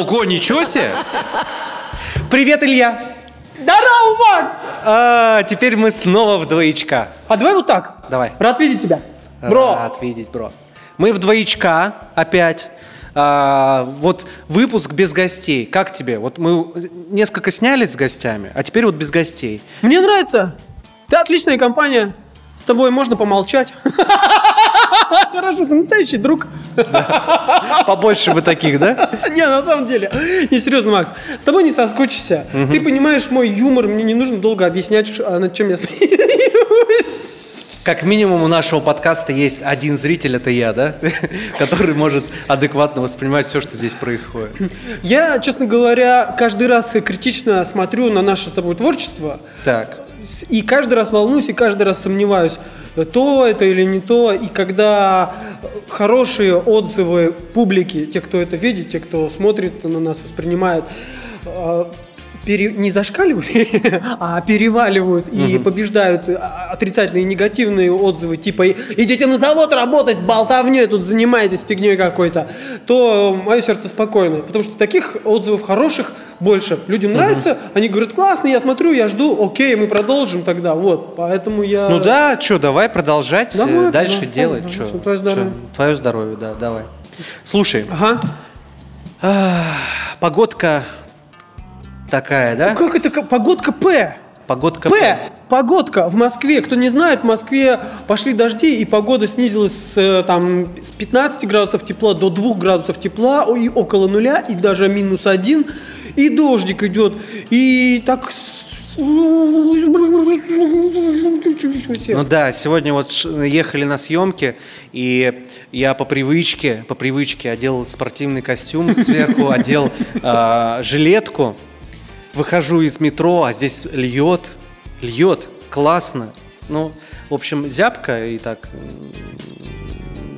Ого, ничего себе! Привет, Илья! Здорово, Макс! А, теперь мы снова в двоечка. А давай вот так. Давай. Рад видеть тебя. Бро. Рад видеть, бро. Мы в двоечка опять. А, вот выпуск без гостей. Как тебе? Вот мы несколько снялись с гостями, а теперь вот без гостей. Мне нравится. Ты отличная компания. С тобой можно помолчать. Хорошо, ты настоящий друг. Побольше бы таких, да? Не, на самом деле. Не, серьезно, Макс. С тобой не соскучишься. Ты понимаешь мой юмор, мне не нужно долго объяснять, а, над чем я смеюсь. Как минимум у нашего подкаста есть один зритель, это я, да? Который может адекватно воспринимать все, что здесь происходит. Я, честно говоря, каждый раз критично смотрю на наше с тобой творчество. Так. И каждый раз волнуюсь, и каждый раз сомневаюсь, то это или не то. И когда хорошие отзывы публики, те, кто это видит, те, кто смотрит на нас, воспринимает, э, пере- не зашкаливают, а переваливают и побеждают а, отрицательные и негативные отзывы, типа «идите на завод работать, болтовней тут занимаетесь фигней какой-то», то мое сердце спокойно, потому что таких отзывов хороших больше. Людям нравится, они говорят «классно, я смотрю, я жду, окей, мы продолжим тогда». Вот, поэтому я... Ну да, что, давай продолжать, Давай, э, дальше да, делать. да, да, твое здоровье. чё, Твое здоровье, да, давай. Слушай, Ага. погодка такая, да? Как это? ка- Погодка П. Погодка П. Погодка в Москве. Кто не знает, в Москве пошли дожди, и погода снизилась с, э, там, с 15 градусов тепла до 2 градусов тепла, и около нуля, и даже минус один. И дождик идет. И так... Ну да, сегодня вот ехали на съемки, и я по привычке, по привычке одел спортивный костюм сверху, одел а, жилетку, выхожу из метро, а здесь льет, льет, классно. Ну, в общем, зябко и так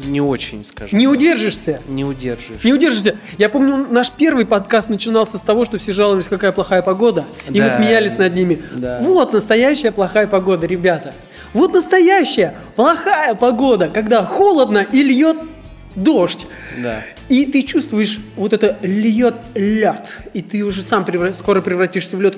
не очень, скажем. Не удержишься. Не удержишь. Не удержишься. Я помню, наш первый подкаст начинался с того, что все жаловались, какая плохая погода. И мы Да. смеялись над ними. Да. Вот настоящая плохая погода, ребята. Вот настоящая плохая погода, когда холодно и льет дождь. Да. И ты чувствуешь, вот это льет лед. И ты уже сам превра- скоро превратишься в лед.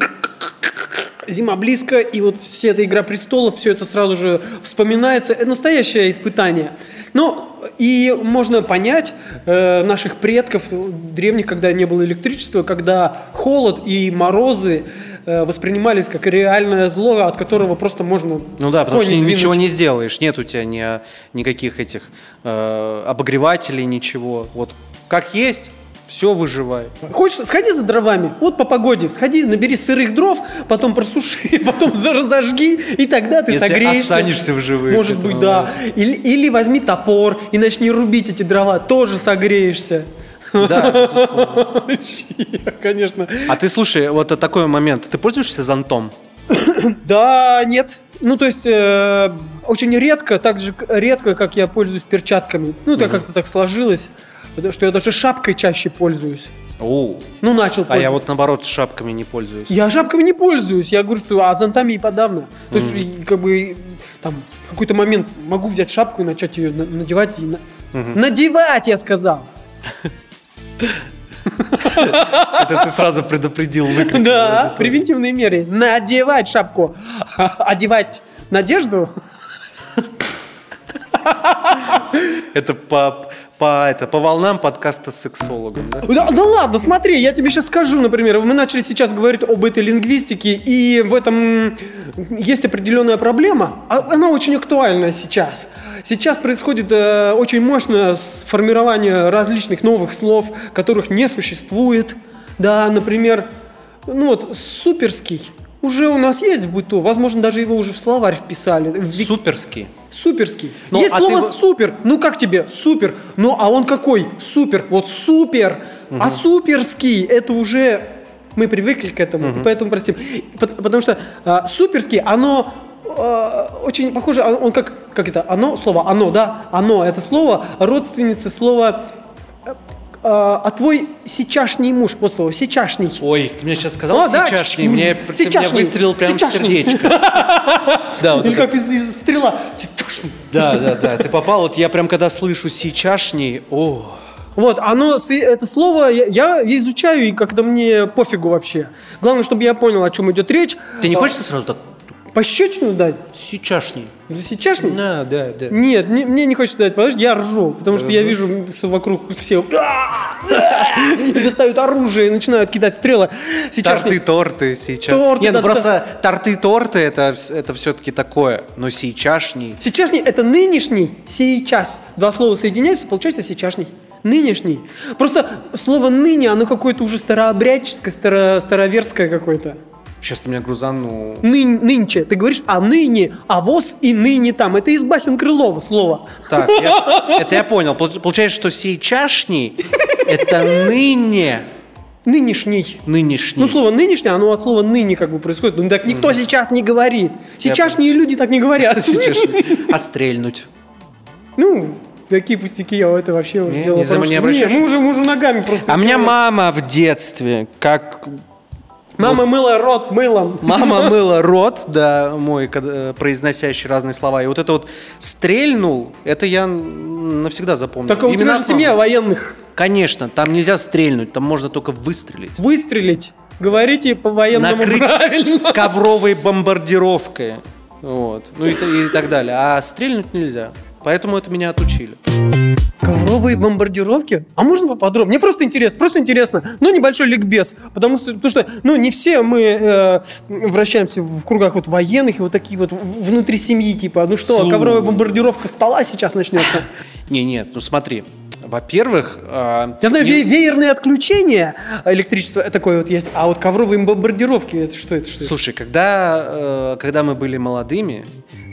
Зима близко, и вот вся эта игра престолов, все это сразу же вспоминается. Это настоящее испытание. Ну, и можно понять э, наших предков древних, когда не было электричества, когда холод и морозы воспринимались как реальное зло, от которого просто можно Ну да, потому что кони ничего двинуть. не сделаешь. Нет у тебя ни, никаких этих э, обогревателей, ничего. Вот как есть, все выживает. Хочешь, сходи за дровами, вот по погоде, сходи, набери сырых дров, потом просуши, потом за- разожги, и тогда ты Если согреешься. останешься в живых, Может быть, нормально. да. Или, или возьми топор и начни рубить эти дрова, тоже согреешься. Да, безусловно. Конечно. А ты слушай, вот такой момент. Ты пользуешься зонтом? Да, нет. Ну, то есть, э, очень редко, так же редко, как я пользуюсь перчатками. Ну, это как-то так сложилось, что я даже шапкой чаще пользуюсь. О, Ну, начал а я вот наоборот шапками не пользуюсь. Я шапками не пользуюсь. Я говорю, что а зонтами и подавно. То есть, и как бы, там, в какой-то момент могу взять шапку и начать ее на- надевать. И на- Надевать, я сказал. Это ты сразу предупредил. Да, превентивные меры. Надевать шапку. Одевать надежду. Это по, по, это, по волнам подкаста с сексологом, да? Да, да ладно, смотри, я тебе сейчас скажу, например, мы начали сейчас говорить об этой лингвистике, и в этом есть определенная проблема, а она очень актуальна сейчас. Сейчас происходит э, очень мощное формирование различных новых слов, которых не существует. Да, например, ну вот, суперский. Уже у нас есть в быту, возможно, даже его уже в словарь вписали. В вик- Суперский. Суперский. Ну, Есть а слово ты супер. Ну как тебе? Супер. Ну а он какой? Супер. Вот супер. А суперский это уже мы привыкли к этому, и поэтому простим. Пот- Потому что а, суперский, оно а, очень похоже, а, он как, как это, оно, слово оно, да, оно, это слово родственница слова, а, а твой сейчашний муж, вот слово, сейчашний. Ой, ты мне сейчас сказал О, да, сейчасшний, чик, мне, ты меня сейчасшний, выстрелил прямо в сейчасшний. сердечко. Да, вот Или как из, из стрела. Да, да, да, ты попал, вот я прям когда слышу сейчасшний, о, Вот, оно, это слово я, я изучаю, и когда мне пофигу вообще. Главное, чтобы я понял, о чем идет речь. Тебе не хочется сразу так Пощечину дать? сейчасшний? За сейчасшний? Да, да, да. Нет, мне, мне не хочется дать, что я ржу, потому что я вижу, что вокруг все и достают оружие и начинают кидать стрелы. Сейчас Торты, торты сейчас. Торты, Не, ну да, просто торты, торты это, это все-таки такое. Но сейчасшний. Сейчасшний – это нынешний, сейчас. Два слова соединяются, получается сейчасшний. Нынешний. Просто слово «ныне», оно какое-то уже старообрядческое, старо, староверское какое-то. Сейчас ты меня грузанул. Нынь, нынче. Ты говоришь «а ныне», «а воз» и «ныне там». Это из басен Крылова слово. Так, я- это я понял. Пол- Получается, что сейчасшний это ныне Нынешний. нынешний. Ну, слово «нынешний», оно от слова «ныне» как бы происходит. Ну, так никто сейчас не говорит. Сейчасшние люди так не говорят. А стрельнуть? Ну, такие пустяки, я это вообще уже Не, дело не за- не обращаешь? мы уже, мы уже ногами просто. А меня мама в детстве, как Мама мыла рот мылом. Мама мыла рот, да, мой, когда- произносящий разные слова. И вот это вот стрельнул, это я навсегда запомнил. Так у тебя Именно же семья военных. Конечно, там нельзя стрельнуть, там можно только выстрелить. Выстрелить. Говорите по-военному Накрыть правильно. ковровой бомбардировкой. Вот. Ну и, и так далее. А стрельнуть нельзя. Поэтому это меня отучили. Ковровые бомбардировки? А можно поподробнее? Мне просто интересно, просто интересно. Ну, небольшой ликбез. Потому что, потому что ну, не все мы э, вращаемся в кругах вот военных и вот такие вот внутри семьи, типа, ну что, Слу- ковровая бомбардировка стола сейчас начнется. Не, нет, ну смотри. Во-первых, а, Я знаю, не- ве- веерные отключения электричества такое вот есть, а вот ковровые бомбардировки, это что это? Что это? Слушай, когда, э, когда мы были молодыми,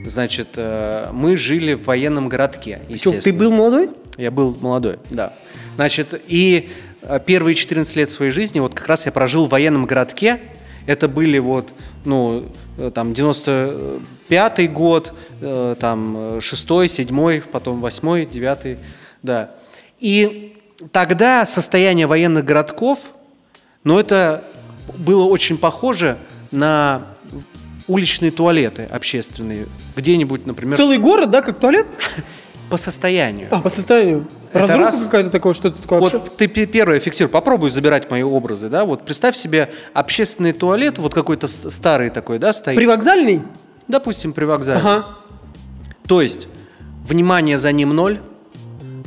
значит, э, мы жили в военном городке. Ты естественно. был молодой? Я был молодой, да. Значит, и э, первые 14 лет своей жизни вот как раз я прожил в военном городке. Это были вот, ну, э, там, 95-й год, там, 6-й, 7-й, потом 8-й, 9-й, да. И тогда состояние военных городков, ну, это было очень похоже на уличные туалеты общественные. Где-нибудь, например, Целый город, да, как туалет? по состоянию. А, по состоянию. Разруха раз. какая-то такое, что-то такое. вообще? Вот ты пе- первое фиксируй, попробуй забирать мои образы, да, вот представь себе общественный туалет, вот какой-то старый такой, да, стоит, Привокзальный? допустим, при вокзале. Ага. То есть, внимание за ним ноль,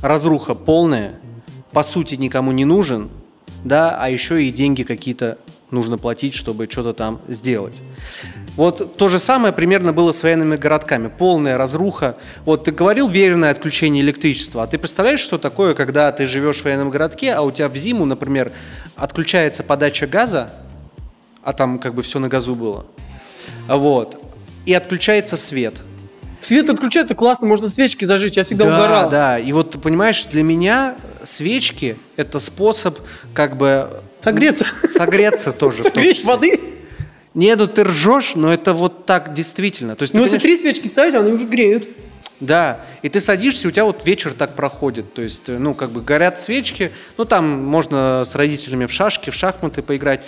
разруха полная, по сути никому не нужен, да, а еще и деньги какие-то нужно платить, чтобы что-то там сделать. Вот то же самое примерно было с военными городками. Полная разруха. Вот ты говорил веренное отключение электричества, а ты представляешь, что такое, когда ты живешь в военном городке, а у тебя в зиму, например, отключается подача газа, а там как бы все на газу было, вот, и отключается свет – Свет отключается, классно, можно свечки зажечь, я всегда да, угорал. Да, и вот, понимаешь, для меня свечки – это способ как бы Согреться. согреться тоже. Согреть воды. Не, ну ты ржешь, но это вот так действительно. То есть, Ну, если понимаешь- три свечки ставить, они уже греют. Да, и ты садишься, у тебя вот вечер так проходит. То есть, ну, как бы горят свечки, ну, там можно с родителями в шашки, в шахматы поиграть.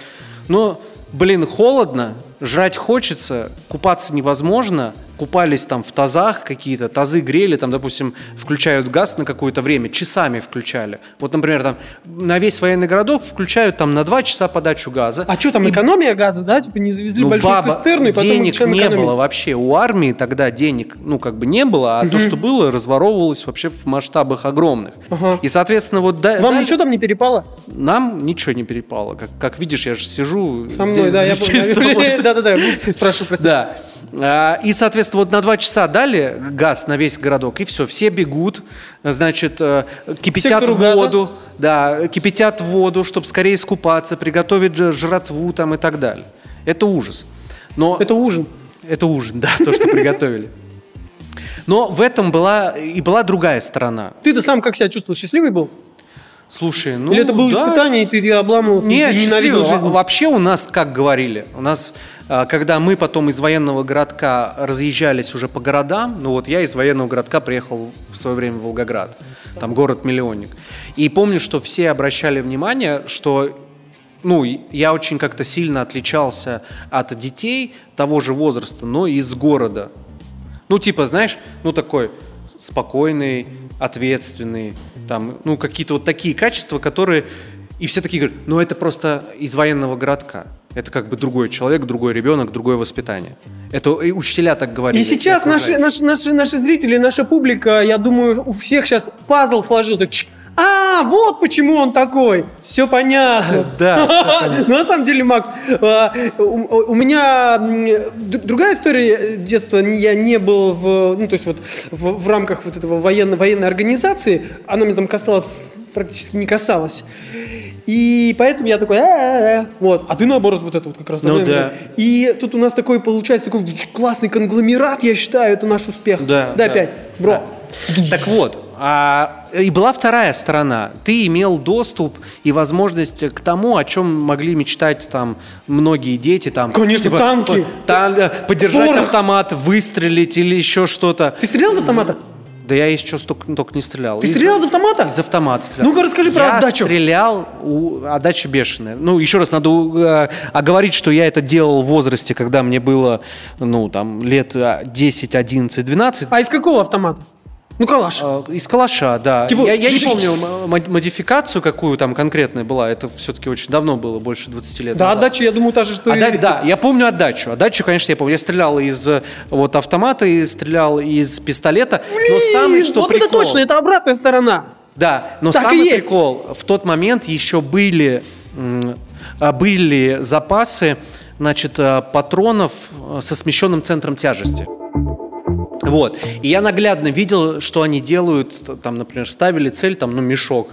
Но, блин, холодно, жрать хочется, купаться невозможно. Купались там в тазах какие-то, тазы грели, там, допустим, включают газ на какое-то время, часами включали. Вот, например, там на весь военный городок включают там на два часа подачу газа. А что там, экономия газа, да? Типа не завезли Ну, большую баба, цистерну, и потом денег не экономить? было вообще. У армии тогда денег, ну, как бы не было, а то, что было, разворовывалось вообще в масштабах огромных. Ага. И, соответственно, вот да, Вам да- ничего там не перепало? нам ничего не перепало. Как, как видишь, я же сижу Со мной, здесь- да, я здесь с помню. Да-да-да, спрашиваю, простите. Да. А, И, соответственно, вот на два часа дали газ на весь городок, и все, все бегут, значит, э, кипятят воду, да, кипятят воду, чтобы скорее искупаться, приготовить жратву там и так далее. Это ужас. Но Это ужин. это ужин, да, то, что приготовили. Но в этом была и была другая сторона. Ты-то сам как себя чувствовал? Счастливый был? Слушай, ну Или это было да, испытание, и ты обламывался Нет, и ненавидел счастливо. жизнь? Во- Вообще у нас, как говорили, у нас, а, когда мы потом из военного городка разъезжались уже по городам, ну вот я из военного городка приехал в свое время в Волгоград, там город-миллионник. И помню, что все обращали внимание, что ну, я очень как-то сильно отличался от детей того же возраста, но из города. Ну, типа, знаешь, ну такой спокойный, ответственный, там, ну, какие-то вот такие качества, которые... И все такие говорят, ну, это просто из военного городка. Это как бы другой человек, другой ребенок, другое воспитание. Это и учителя так говорили. И сейчас наши, наши, наши, наши зрители, наша публика, я думаю, у всех сейчас пазл сложился. Чик. А, вот почему он такой. Все понятно. Да, Ну, на самом деле, Макс, а, у меня другая история детства. Я не был в, ну, то есть вот в, рамках вот этого военно, военной организации. Она меня там касалась, практически не касалась. И поэтому я такой, «Э-э-э». вот, а ты наоборот вот это вот как раз. Ну да. И тут у нас такой получается такой классный конгломерат, я считаю, это наш успех. Да, да, да. опять, бро. Так вот, а, и была вторая сторона. Ты имел доступ и возможность к тому, о чем могли мечтать там многие дети. Там, Конечно, танки. по- тан- э, подержать Порох. автомат, выстрелить или еще что-то. Ты стрелял из автомата? Да я еще только, только не стрелял. Ты Из- стрелял из автомата? Из автомата стрелял. Ну-ка, расскажи про я отдачу. стрелял, у, отдача бешеная. Ну, еще раз, надо э, оговорить, что я это делал в возрасте, когда мне было, ну, там, лет э, 10, 11, 12. А из какого автомата? Ну, калаш. Э, Из калаша, да. Типа, я, я не помню модификацию, какую там конкретная была. Это все-таки очень давно было, больше 20 лет да, назад. отдача, я думаю, та же, что Отда- и... Да, я помню отдачу. Отдачу, конечно, я помню. Я стрелял из вот автомата, и стрелял из пистолета. но Блин, самый что вот прикол, это точно, это обратная сторона. Да, но Так самый есть. прикол, в тот момент еще были, а, были запасы значит, э, патронов со смещенным центром тяжести. Вот. И я наглядно видел, что они делают, там, например, ставили цель, там, ну, мешок.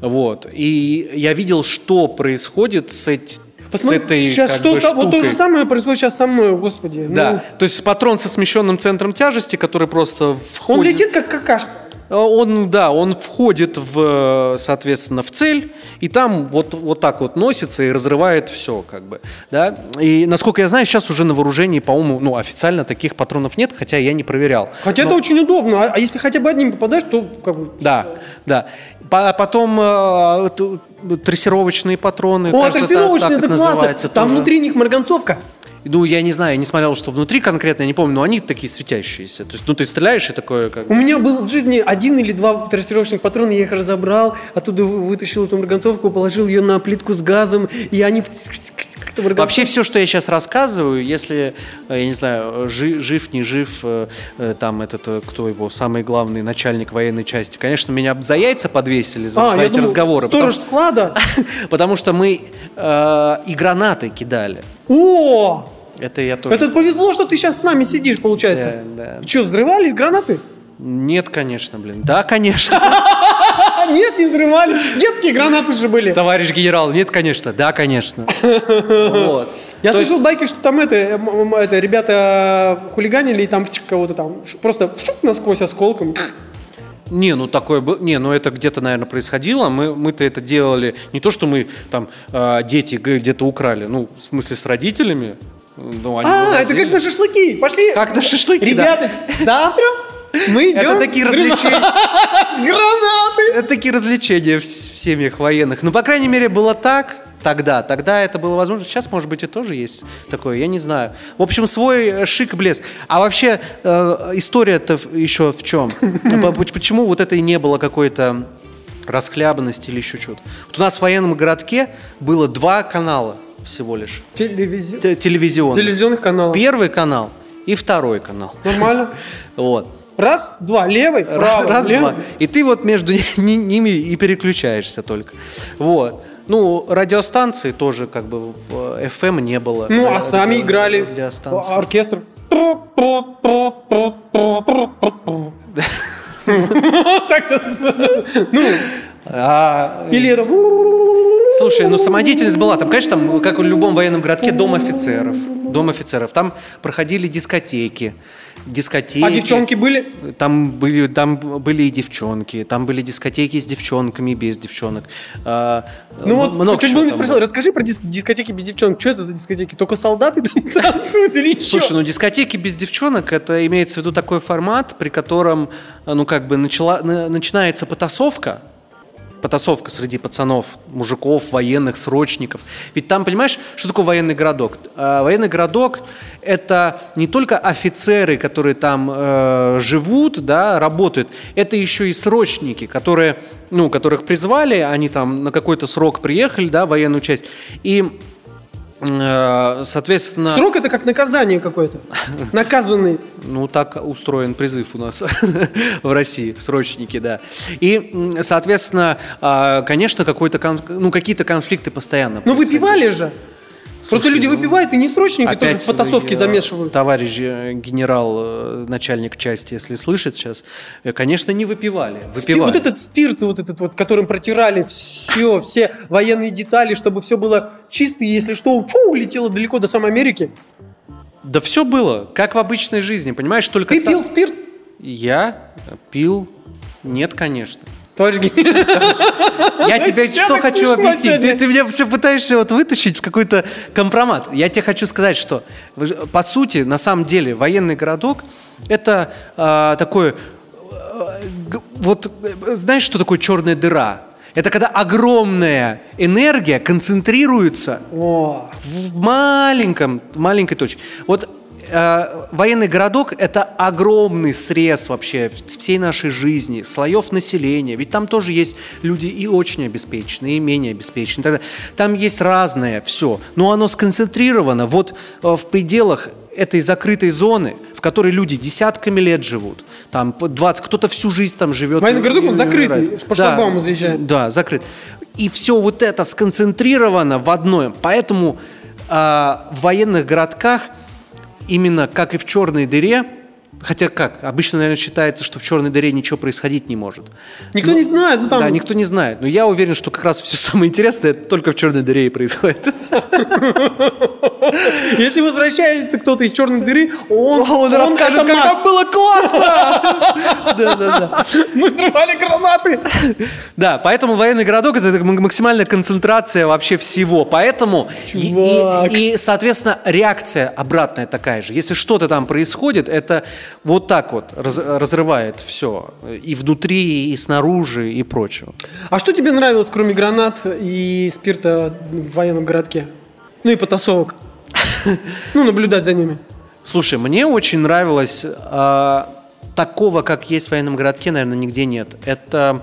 Вот. И я видел, что происходит с, эти- с Посмотри, этой сейчас как что бы, вот то же самое происходит сейчас со мной, господи. Да, Ну, то есть патрон со смещенным центром тяжести, который просто входит... он летит как какашка. Он, да, он входит в, э, соответственно, в цель, и там вот, вот так вот носится и разрывает все, как бы, да. И, насколько я знаю, сейчас уже на вооружении, по-моему, ну, официально таких патронов нет, хотя я не проверял. Хотя это очень удобно. А, а если хотя бы одним попадаешь, то как бы... Да, да. По- потом э, т- трассировочные патроны. О, кажется, трассировочный, так- так это классно. Там тоже. внутри них марганцовка. Ну, я не знаю, я не смотрел, что внутри конкретно, я не помню, но они такие светящиеся. То есть, ну, ты стреляешь и такое, как У меня был в жизни один или два трассировочных патрона, я их разобрал, оттуда вытащил эту марганцовку, положил ее на плитку с газом, и они... Вообще все, что я сейчас рассказываю, если, э, я не знаю, жи- жив, не жив, э, э, там этот, кто его, самый главный начальник военной части, конечно, меня за яйца подвесили за, А, за я эти думал, разговоры. сторож потому, склада. потому что мы э, и гранаты кидали. О! Это я тоже... Это повезло, что ты сейчас с нами сидишь, получается. Да, да. Что, взрывались гранаты? Нет, конечно, блин. Да, конечно. Нет, не взрывались. Детские гранаты же были. Товарищ генерал, нет, конечно. Да, конечно. Вот. Я То есть- слышал байки, что там это, это ребята хулиганили и там птик, кого-то там просто шук насквозь осколком. Не, ну такое было. Не, ну это где-то, наверное, происходило. Мы, мы-то это делали. Не то, что мы там э, дети где-то украли. Ну, в смыме с родителями. Ну, они А, это как на шашлыки. Пошли. Как на шашлыки, да. Ребята, завтра мы идем. Это такие развлечения. Гранаты. Это такие развлечения в, семьях военных. Ну, по крайней мере, было так тогда. Тогда это было возможно. Сейчас, может быть, и тоже есть такое, я не знаю. В общем, свой э, шик и блеск. А вообще, э, история-то еще в чем? По- Почему вот это и не было какой-то расхлябанности или еще чего-то? Вот у нас в военном городке было два канала всего лишь. Телевизи- Телевизионных. Телевизионных каналов. Первый канал и второй канал. Нормально. Вот. Раз, два, левый, Раз, правый, раз, левый. два. И ты вот между ни- ними и переключаешься только. Вот. Ну, радиостанции тоже как бы в FM не было. Ну, а Э, сами э, играли. Радиостанции. Оркестр. Так сейчас. Ну, А, или это. слушай, ну самодеятельность была. Там, конечно, там, как в любом военном городке, дом офицеров. Дом офицеров. Там проходили дискотеки. Дискотеки. А девчонки были? Там были, там были и девчонки, там были дискотеки с девчонками без девчонок. А, Ну вот, много чуть было не спросил, расскажи про дис- дискотеки без девчонок. Что это за дискотеки? Только солдаты там танцуют или что? Слушай, ну дискотеки без девчонок это имеется в виду такой формат, при котором, э, ну как бы начала, на- начинается потасовка, потасовка среди пацанов, мужиков, военных, срочников. Ведь там, понимаешь, что такое военный городок? Э, военный городок – это не только офицеры, которые там э, живут, да, работают, это еще и срочники, которые, ну, которых призвали, они там на какой-то срок приехали, да, военную часть, и соответственно... Срок это как наказание какое-то. Наказанный. Ну, так устроен призыв у нас в России, срочники, да. И, соответственно, а, конечно, какой-то, ну, какие-то конфликты постоянно. Ну, выпивали же. Просто люди ну, выпивают и не срочники тоже в потасовке вы, замешивают. Товарищ э, генерал, э, начальник части, если слышит сейчас, э, конечно, не выпивали. выпивали. Вот этот спирт, вот этот вот, которым протирали все, все военные детали, чтобы все было чисто, и если что, фу, улетело далеко до самой Америки. Да все было, как в обычной жизни, понимаешь, только... Ты пил спирт? Я пил... Нет, конечно. Товарищ Я тебе что хочу объяснить? Ты, ты меня все пытаешься вот вытащить в какой-то компромат. Я тебе хочу сказать, что по сути, на самом деле, военный городок это э, такой... Э, вот знаешь, что такое черная дыра? Это когда огромная энергия концентрируется О. в маленьком, маленькой точке. Вот э, военный городок – это огромный срез вообще всей нашей жизни, слоев населения. Ведь там тоже есть люди и очень обеспеченные, и менее обеспеченные. Там есть разное все, но оно сконцентрировано вот э, в пределах этой закрытой зоны, в которой люди десятками лет живут, там 20, кто-то всю жизнь там живет. Военный городок, он закрытый, по шлагбауму да, заезжает. Да, закрыт. И все вот это сконцентрировано в одном. Поэтому э, в военных городках – именно как и в черной дыре, Хотя как? Обычно, наверное, считается, что в черной дыре ничего происходить не может. Никто Но, не знает. Ну, там... Да, никто не знает. Но я уверен, что как раз все самое интересное только в черной дыре и происходит. Если возвращается кто-то из черной дыры, он, он, расскажет, как там было классно! Да, да, да. Мы взрывали гранаты! Да, поэтому военный городок это максимальная концентрация вообще всего. Поэтому и, соответственно, реакция обратная такая же. Если что-то там происходит, это вот так вот разрывает все. И внутри, и снаружи, и прочего. А что тебе нравилось, кроме гранат и спирта в военном городке? Ну и потасовок. Ну, наблюдать за ними. Слушай, мне очень нравилось э, такого, как есть в военном городке, наверное, нигде нет. Это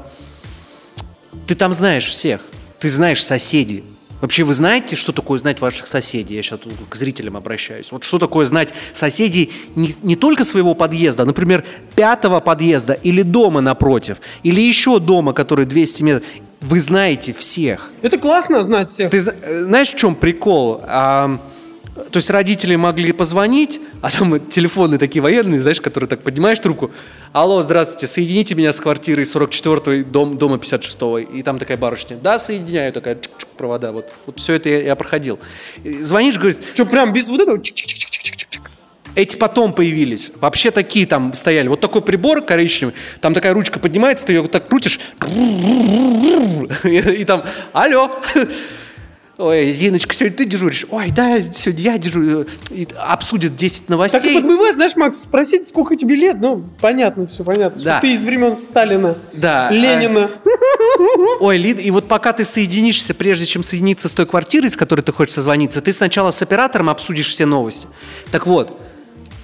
ты там знаешь всех, ты знаешь соседей. Вообще вы знаете, что такое знать ваших соседей? Я сейчас к зрителям обращаюсь. Вот что такое знать соседей не, не только своего подъезда, а, например, пятого подъезда или дома напротив, или еще дома, который 200 метров. Вы знаете всех. Это классно знать всех. Ты знаешь, в чем прикол? А, то есть родители могли позвонить, а там телефоны такие военные, знаешь, которые так поднимаешь трубку. Алло, здравствуйте, соедините меня с квартирой 44-й, дом, дома 56-го. И там такая барышня. Да, соединяю, такая чик -чик, провода. Вот, вот все это я, я проходил. И звонишь, говорит... Что, прям без вот этого? Эти потом появились. Вообще такие там стояли. Вот такой прибор коричневый, там такая ручка поднимается, ты ее вот так крутишь, и там, алло, Ой, Зиночка, сегодня ты дежуришь? Ой, да, сегодня я дежурю. И обсудит 10 новостей. Так подбывает, знаешь, Макс, спросить, сколько тебе лет, ну, понятно, все понятно. Да. Что ты из времен Сталина, да. Ленина. Ой, Лид, и вот пока ты соединишься, прежде чем соединиться с той квартирой, с которой ты хочешь созвониться, ты сначала с оператором обсудишь все новости. Так вот,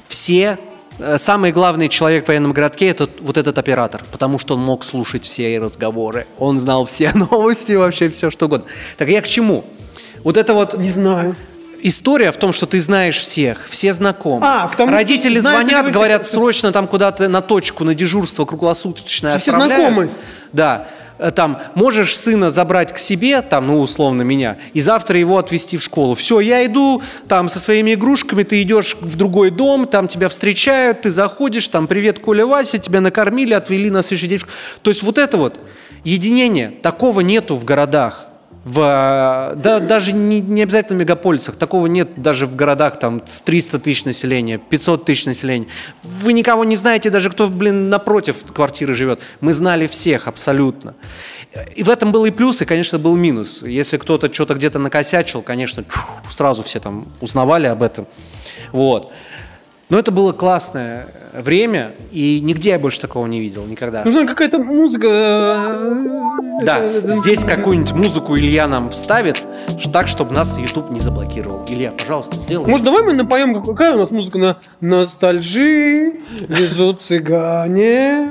все э, Самый главный человек в военном городке это вот этот оператор, потому что он мог слушать все разговоры, он знал все новости, вообще все что угодно. Так я к чему? Вот это вот... Не знаю. История в том, что ты знаешь всех, все знакомы. А, к тому, Родители звонят, говорят, срочно там куда-то на точку, на дежурство круглосуточное Все знакомы. Да э, там, можешь сына забрать к себе, там, ну, условно, меня, и завтра его отвезти в школу. Все, я иду, там, со своими игрушками, ты идешь в другой дом, там тебя встречают, ты заходишь, там, привет, Коля, Вася, тебя накормили, отвели на следующий день. То есть вот это вот единение, такого нету в городах в, да, даже не, не обязательно в мегаполисах, такого нет даже в городах там с 300 тысяч населения, 500 тысяч населения. Вы никого не знаете, даже кто, блин, напротив квартиры живет. Мы знали всех абсолютно. И в этом был и плюс, и, конечно, был минус. Если кто-то что-то где-то накосячил, конечно, сразу все там узнавали об этом. Вот. Но это было классное время, и нигде я больше такого не видел никогда. Нужна какая-то музыка. э, Да, э, здесь какую-нибудь музыку Илья нам вставит, так, чтобы нас YouTube не заблокировал. Илья, пожалуйста, сделай. Может, давай мы напоем, как- какая у нас музыка на ностальжи, везут цыгане.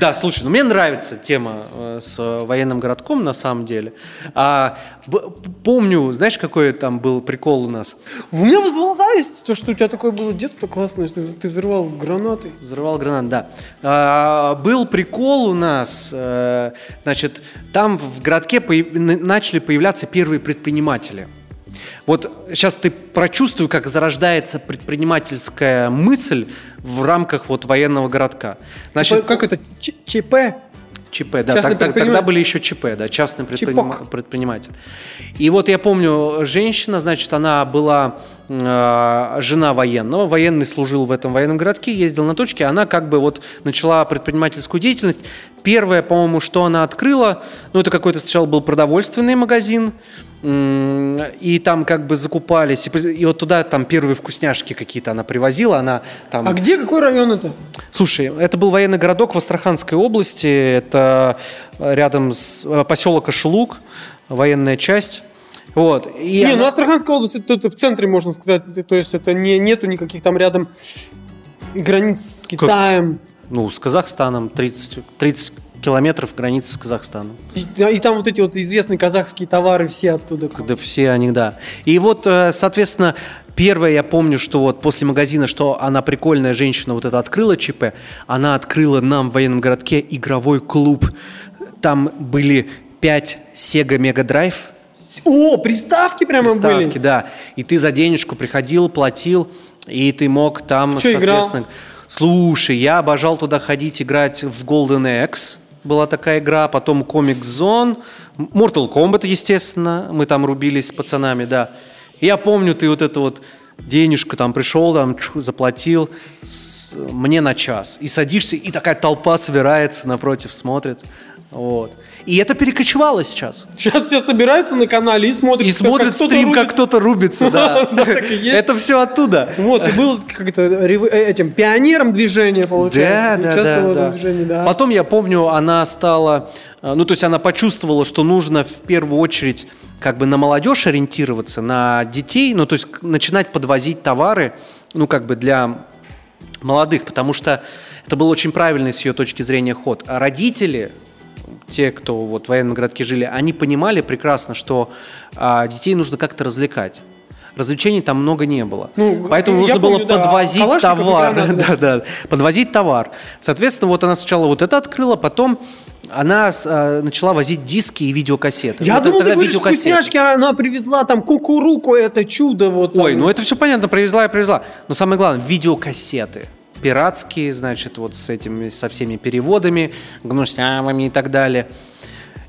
Да, слушай, ну мне нравится тема э, с э, военным городком на самом деле. А, б- помню, знаешь, какой там был прикол у нас? У меня вызвало зависть, то, что у тебя такое было детство классное, что ты, взрывал гранаты. Взрывал гранат, да. А, был прикол у нас, э, значит, там в городке появ- начали появляться первые предприниматели. Вот сейчас ты прочувствуй, как зарождается предпринимательская мысль в рамках вот военного городка. Значит, Типа, как это? ЧП? ЧП, да, Частный так- предприниматель. тогда были еще ЧП, да, частный Чипок. предприниматель. И вот я помню, женщина, значит, она была жена военного, военный служил в этом военном городке, ездил на точке, она как бы вот начала предпринимательскую деятельность. Первое, по-моему, что она открыла, ну это какой-то сначала был продовольственный магазин, и там как бы закупались, и, вот туда там первые вкусняшки какие-то она привозила, она там... А где, какой район это? Слушай, это был военный городок в Астраханской области, это рядом с э, поселок Ашелук, военная часть. Вот. И не, она- ну Астраханская область, это, это в центре, можно сказать. То есть это не, нету никаких там рядом границ с Китаем. ну, с Казахстаном 30, 30 километров границы с Казахстаном. И, и там вот эти вот известные казахские товары все оттуда. Да все они, да. И вот, э, соответственно, первое я помню, что вот после магазина, что она прикольная женщина вот это открыла ЧП, она открыла нам в военном городке игровой клуб. Там были 5 Sega Mega Drive, О, приставки прямо приставки, были. да. И ты за денежку приходил, платил, и ты мог там, играл? соответственно... Слушай, я обожал туда ходить играть в Golden X. Была такая игра, потом Comic Zone, Mortal Kombat, естественно, мы там рубились с пацанами, да. Я помню, ты вот это вот денежку там пришел, там чу, заплатил с- мне на час. И садишься, и такая толпа собирается напротив, смотрит. Вот. И это перекочевало сейчас. Сейчас все собираются на канале и смотрят, И смотрит как стрим, как кто-то рубится, да. Это все оттуда. Вот, и был как-то э, этим пионером движения, получается. Да, да, да. Потом я помню, она стала, э, ну то есть она почувствовала, что нужно в первую очередь как бы на молодежь ориентироваться, на детей, ну то есть начинать подвозить товары, ну как бы для молодых, потому что это был очень правильный с ее точки зрения ход. А родители, те, кто вот в военном городке жили, они понимали прекрасно, что а, детей нужно как-то развлекать. Развлечений там много не было. Ну, Поэтому нужно было помню, да, подвозить товар. да. Да, да, подвозить товар. Соответственно, вот она сначала вот это открыла, потом она а, начала возить диски и видеокассеты. Я Вот думал, ты говоришь, вкусняшки, а она привезла там кукуруку, это чудо вот. Ой, там. ну это все понятно, привезла и привезла. Но самое главное, видеокассеты. Пиратские, значит, вот с этими, со всеми переводами, гнусявыми и так далее.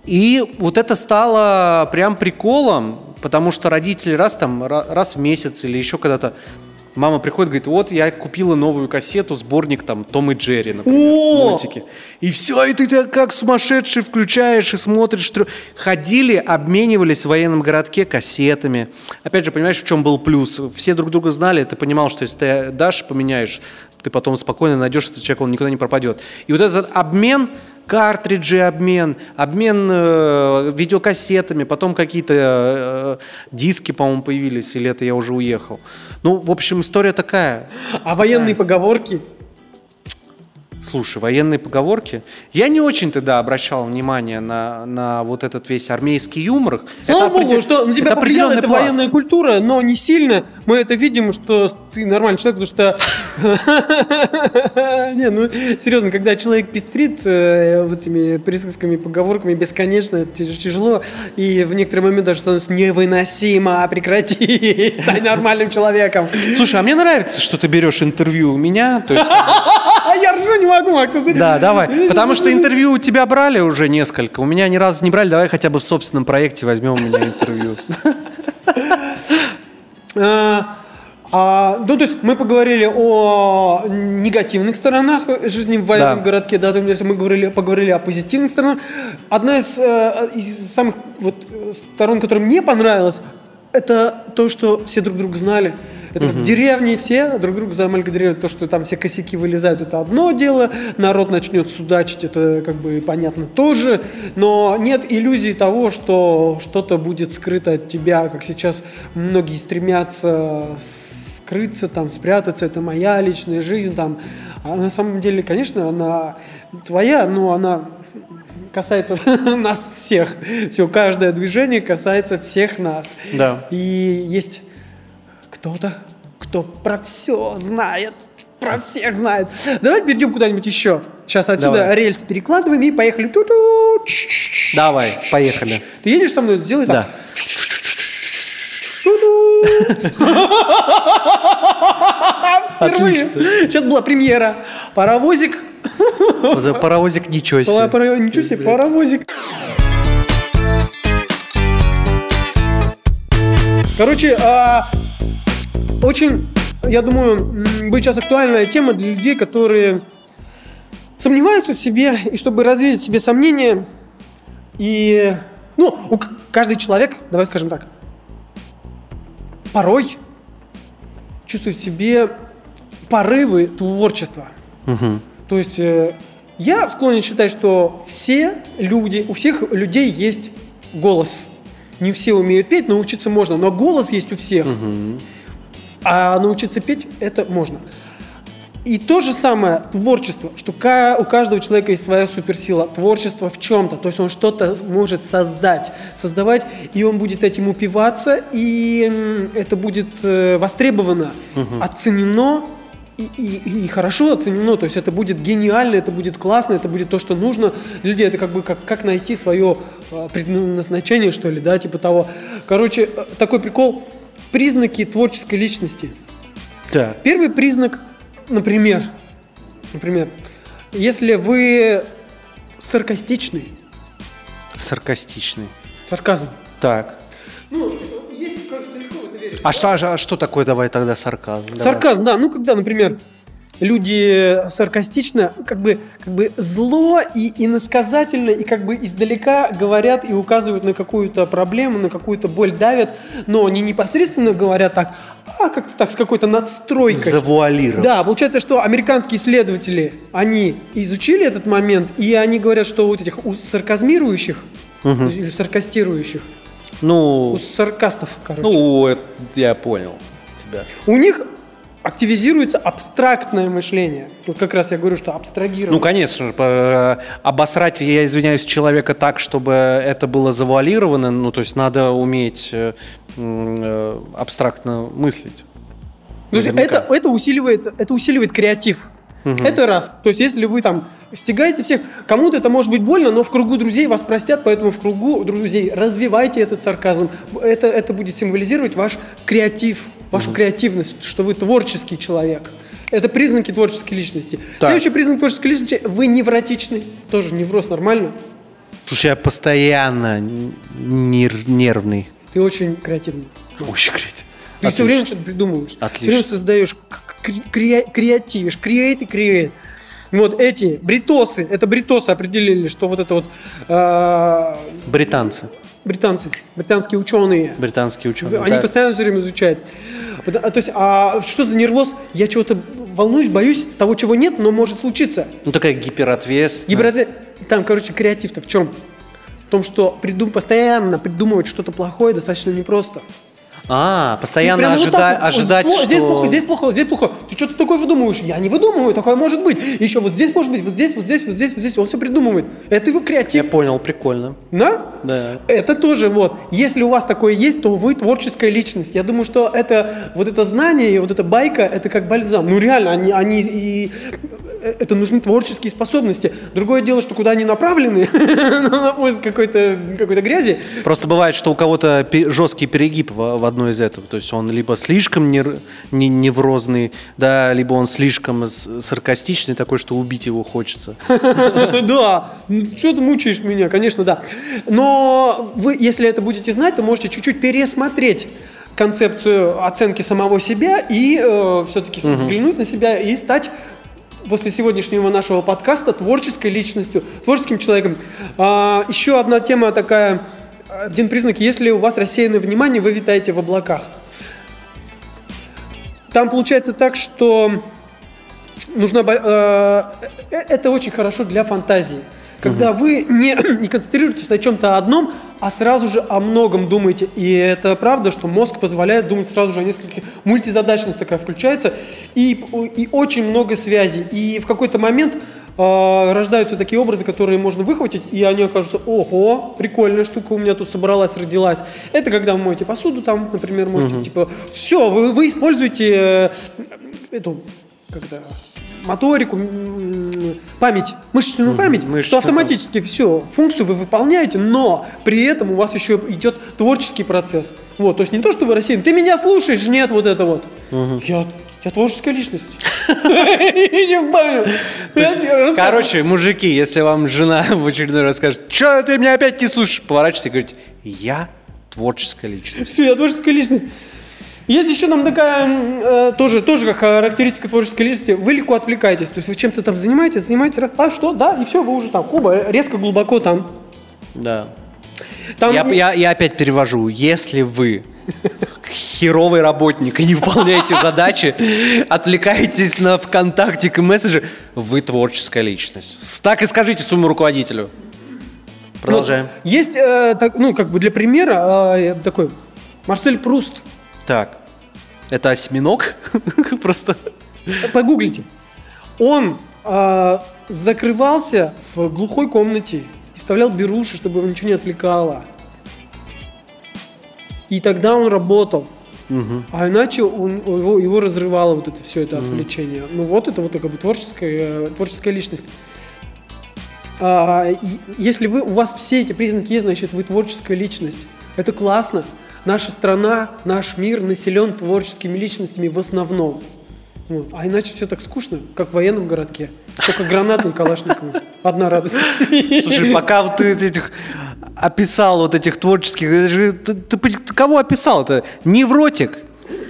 И вот это стало прям приколом, потому что родители раз там, ра- раз в месяц или еще когда-то Мама приходит, говорит, вот я купила новую кассету, сборник там Том и Джерри, например, О! мультики. И все, и ты так как сумасшедший включаешь и смотришь. Ходили, обменивались в военном городке кассетами. Опять же, понимаешь, в чем был плюс? Все друг друга знали, ты понимал, что если ты дашь, поменяешь, ты потом спокойно найдешь этот человек, он никуда не пропадет. И вот этот обмен, картриджи обмен, обмен э, видеокассетами, потом какие-то э, диски, по-моему, появились, или это я уже уехал. Ну, в общем, история такая. А военные поговорки? Слушай, военные поговорки. Я не очень тогда обращал внимание на, на вот этот весь армейский юмор. Слава Это богу, определ- что на тебя это повлияла определенный эта пласт. военная культура, но не сильно. Мы это видим, что ты нормальный человек, потому что... Не, ну, серьезно, когда человек пестрит э, вот этими присказками, поговорками бесконечно, это тяж- тяжело, и в некоторый момент даже становится невыносимо, прекрати, стань нормальным человеком. Слушай, а мне нравится, что ты берешь интервью у меня. А я ржу не могу, Макс. вот ты- да, давай. Потому что интервью у тебя брали уже несколько. У меня ни разу не брали. Давай хотя бы в собственном проекте возьмем у меня интервью. А, а, ну, то есть мы поговорили о негативных сторонах жизни в военном Да. городке, да, то есть мы говорили, поговорили о позитивных сторонах. Одна из, э, из самых вот, э, сторон, которая мне понравилась, это то, что все друг друга знали. Это как в деревне все друг друга замальгадрируют. То, что там все косяки вылезают, это одно дело. Народ начнет судачить, это как бы понятно тоже. Но нет иллюзии того, что что-то будет скрыто от тебя, как сейчас многие стремятся скрыться, там, спрятаться. Это моя личная жизнь, там. А на самом деле, конечно, она твоя, но она касается нас всех. Все, каждое движение касается всех нас. Да. И есть кто-то, кто про все знает. Про всех знает. Давай перейдем куда-нибудь еще. Сейчас отсюда Давай. рельс перекладываем и поехали. Ту-ту. Давай, поехали. Ты едешь со мной? Сделай Да. так. Впервые. Сейчас была премьера. Паровозик. За паровозик ничего себе. пара- Ничего себе, паровозик. Короче, а, очень, я думаю, будет сейчас актуальная тема для людей, которые сомневаются в себе, и чтобы развеять в себе сомнения. И, ну, у каждый человек, давай скажем так, порой чувствует в себе порывы творчества. То есть э, я склонен считать, что все люди, у всех людей есть голос. Не все умеют петь, научиться можно, но голос есть у всех. А научиться петь это можно. И то же самое творчество, что у каждого человека есть своя суперсила. Творчество в чем-то. То есть он что-то может создать, создавать, и он будет этим упиваться, и это будет э, востребовано, оценено и, и- и хорошо оценено. То есть это будет гениально, это будет классно, это будет то, что нужно. Для людей это как бы как, как найти свое э, предназначение, что ли, да, типа того. Короче, э, такой прикол. Признаки творческой личности. Так. Первый признак, например, например, если вы саркастичный, Саркастичный. сарказм. Так. Ну, есть, кажется, легко в это верить. А что, а что такое давай тогда сарказм? Давай. Сарказм, да, ну когда, например, люди саркастично, как бы, как бы зло и иносказательно, и как бы издалека говорят и указывают на какую-то проблему, на какую-то боль давят, но они непосредственно говорят так, а как-то так с какой-то надстройкой. Завуалирован. Да, получается, что американские исследователи, они изучили этот момент, и они говорят, что вот этих у сарказмирующих, или саркастирующих, у Ну, саркастов, короче, ну, это я понял тебя. у них активизируется абстрактное мышление. Вот как раз я говорю, что абстрагировать. Ну, конечно же, по- обосрать, я извиняюсь, человека так, чтобы это было завуалировано, ну, то есть надо уметь э, э, абстрактно мыслить. То есть это, это, усиливает, это усиливает креатив. Это раз. То есть, если вы там стягаете всех, кому-то это может быть больно, но в кругу друзей вас простят, поэтому в кругу друзей развивайте этот сарказм. Это, это будет символизировать ваш креатив, вашу креативность, что вы творческий человек. Это признаки творческой личности. Так. Следующий признак творческой личности – вы невротичный. Тоже невроз нормально. Слушай, я постоянно нер- нервный. Ты очень креативный. Очень кстати. Ты все время что-то придумываешь. Отлично. Все время создаешь, кре- креативишь, креат и креат. Вот эти бритосы, это бритосы определили, что вот это вот э, Британцы, британцы, британские ученые, британские ученые. они да. постоянно все время изучают. Вот, а, то есть, а что за нервоз? Я чего-то волнуюсь, боюсь того, чего нет, но может случиться. Ну, такая гиперответственность. Гиперответ- Там, короче, креатив-то в чем? В том, что придум... постоянно придумывать что-то плохое достаточно непросто. А, постоянно прям вот ожида- так вот, ожидать, вот что... Здесь плохо, здесь плохо, здесь плохо. Ты что-то такое выдумываешь? Я не выдумываю, такое может быть. Еще вот здесь может быть, вот здесь, вот здесь, вот здесь, вот здесь. Он все придумывает. Это его Я креатив. понял, прикольно. Да? Да. Это тоже вот. Если у вас такое есть, то вы творческая личность. Я думаю, что это вот это знание и вот эта байка, это как бальзам. Ну реально, они, они и э, это нужны творческие способности. Другое дело, что куда они направлены, на поиск какой-то какой-то грязи. Просто бывает, что у кого-то жесткий перегиб в, в одной из этого. То есть он либо слишком нер- не- неврозный, да, либо он слишком саркастичный, такой, что убить его хочется. Да, что ты мучаешь меня, конечно, да. Но вы, если это будете знать, то можете чуть-чуть пересмотреть концепцию оценки самого себя и все-таки взглянуть на себя и стать после сегодняшнего нашего подкаста творческой личностью, творческим человеком. А, еще одна тема такая, один признак, если у вас рассеянное внимание, вы витаете в облаках. там получается так, что нужно... бо- э, э, это очень хорошо для фантазии. Когда вы не, не концентрируетесь на чем-то одном, а сразу же о многом думаете. И это правда, что мозг позволяет думать сразу же о нескольких... Мультизадачность такая включается. И, и очень много связей. И в какой-то момент э, рождаются такие образы, которые можно выхватить, и они окажутся, ого, прикольная штука у меня тут собралась, родилась. Это когда вы моете посуду там, например, можете, типа, все, вы, вы используете э, эту, как-то, моторику, память, мышечную память, мышечную что автоматически все, функцию вы выполняете, но при этом у вас еще идет творческий процесс. Вот, то есть не то, что вы рассеян, ты меня слушаешь, нет, вот это вот. Я, я творческая личность. Короче, мужики, если вам жена в очередной раз скажет, что ты меня опять не слушаешь, поворачивайтесь и говорите, я творческая личность. Все, я творческая личность. Есть еще нам такая, э, тоже, тоже как характеристика творческой личности, вы легко отвлекаетесь, то есть вы чем-то там занимаетесь, занимаетесь, а что, да, и все, вы уже там, хуба, резко глубоко там. Да. там Я, я- я опять перевожу. Если вы херовый работник и не выполняете задачи, отвлекаетесь на ВКонтакте и месседжи, вы творческая личность. Так и скажите своему руководителю. Продолжаем. Ну, есть, э, так, ну, как бы для примера, э, такой, Марсель Пруст, Так. Это осьминог? Просто. погуглите. Он э, закрывался в глухой комнате и вставлял беруши, чтобы его ничего не отвлекало. И тогда он работал. А иначе он- его, его разрывало вот это все это отвлечение. Ну вот это вот как бы творческая, э, творческая личность. А, если вы, у вас все эти признаки есть, значит вы творческая личность. Это классно. Наша страна, наш мир населен творческими личностями в основном. Вот. А иначе все так скучно, как в военном городке. Только гранаты и калашниковы. Одна радость. Слушай, пока вот ты этих описал вот этих творческих, ты, ты ты кого описал? Это невротик.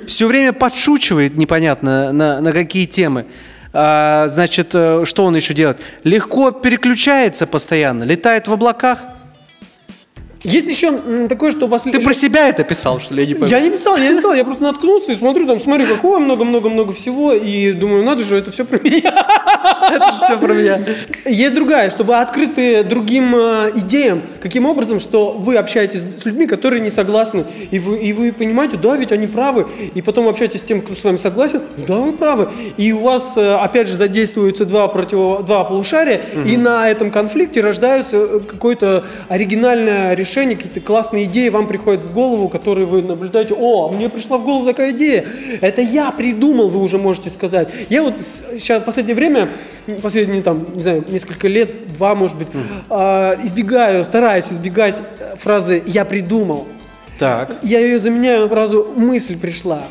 Все время подшучивает непонятно на, на какие темы. А, значит, э, что он еще делает? Легко переключается постоянно, летает в облаках. Есть еще такое, что у вас... Ты про себя это писал, что ли? Я не. Я не писал, я не писал, я просто наткнулся и смотрю, там, смотрю, какого много-много-много всего, и думаю, надо же, это все про меня. Это все про меня. Есть другая, что вы открыты другим э, идеям. Каким образом, что вы общаетесь с людьми, которые не согласны, и вы, и вы понимаете, да, ведь они правы, и потом общаетесь с тем, кто с вами согласен, да, вы правы. И у вас, э, опять же, задействуются два, противо, два полушария, и на этом конфликте рождаются э, какое-то оригинальное решение, какие-то классные идеи вам приходят в голову, которые вы наблюдаете, о, а мне пришла в голову такая идея, это я придумал, вы уже можете сказать. Я вот сейчас в последнее время, последние там, не знаю, несколько лет, два, может быть, а, избегаю, стараюсь избегать фразы «я придумал». Так. Я ее заменяю на фразу «мысль пришла».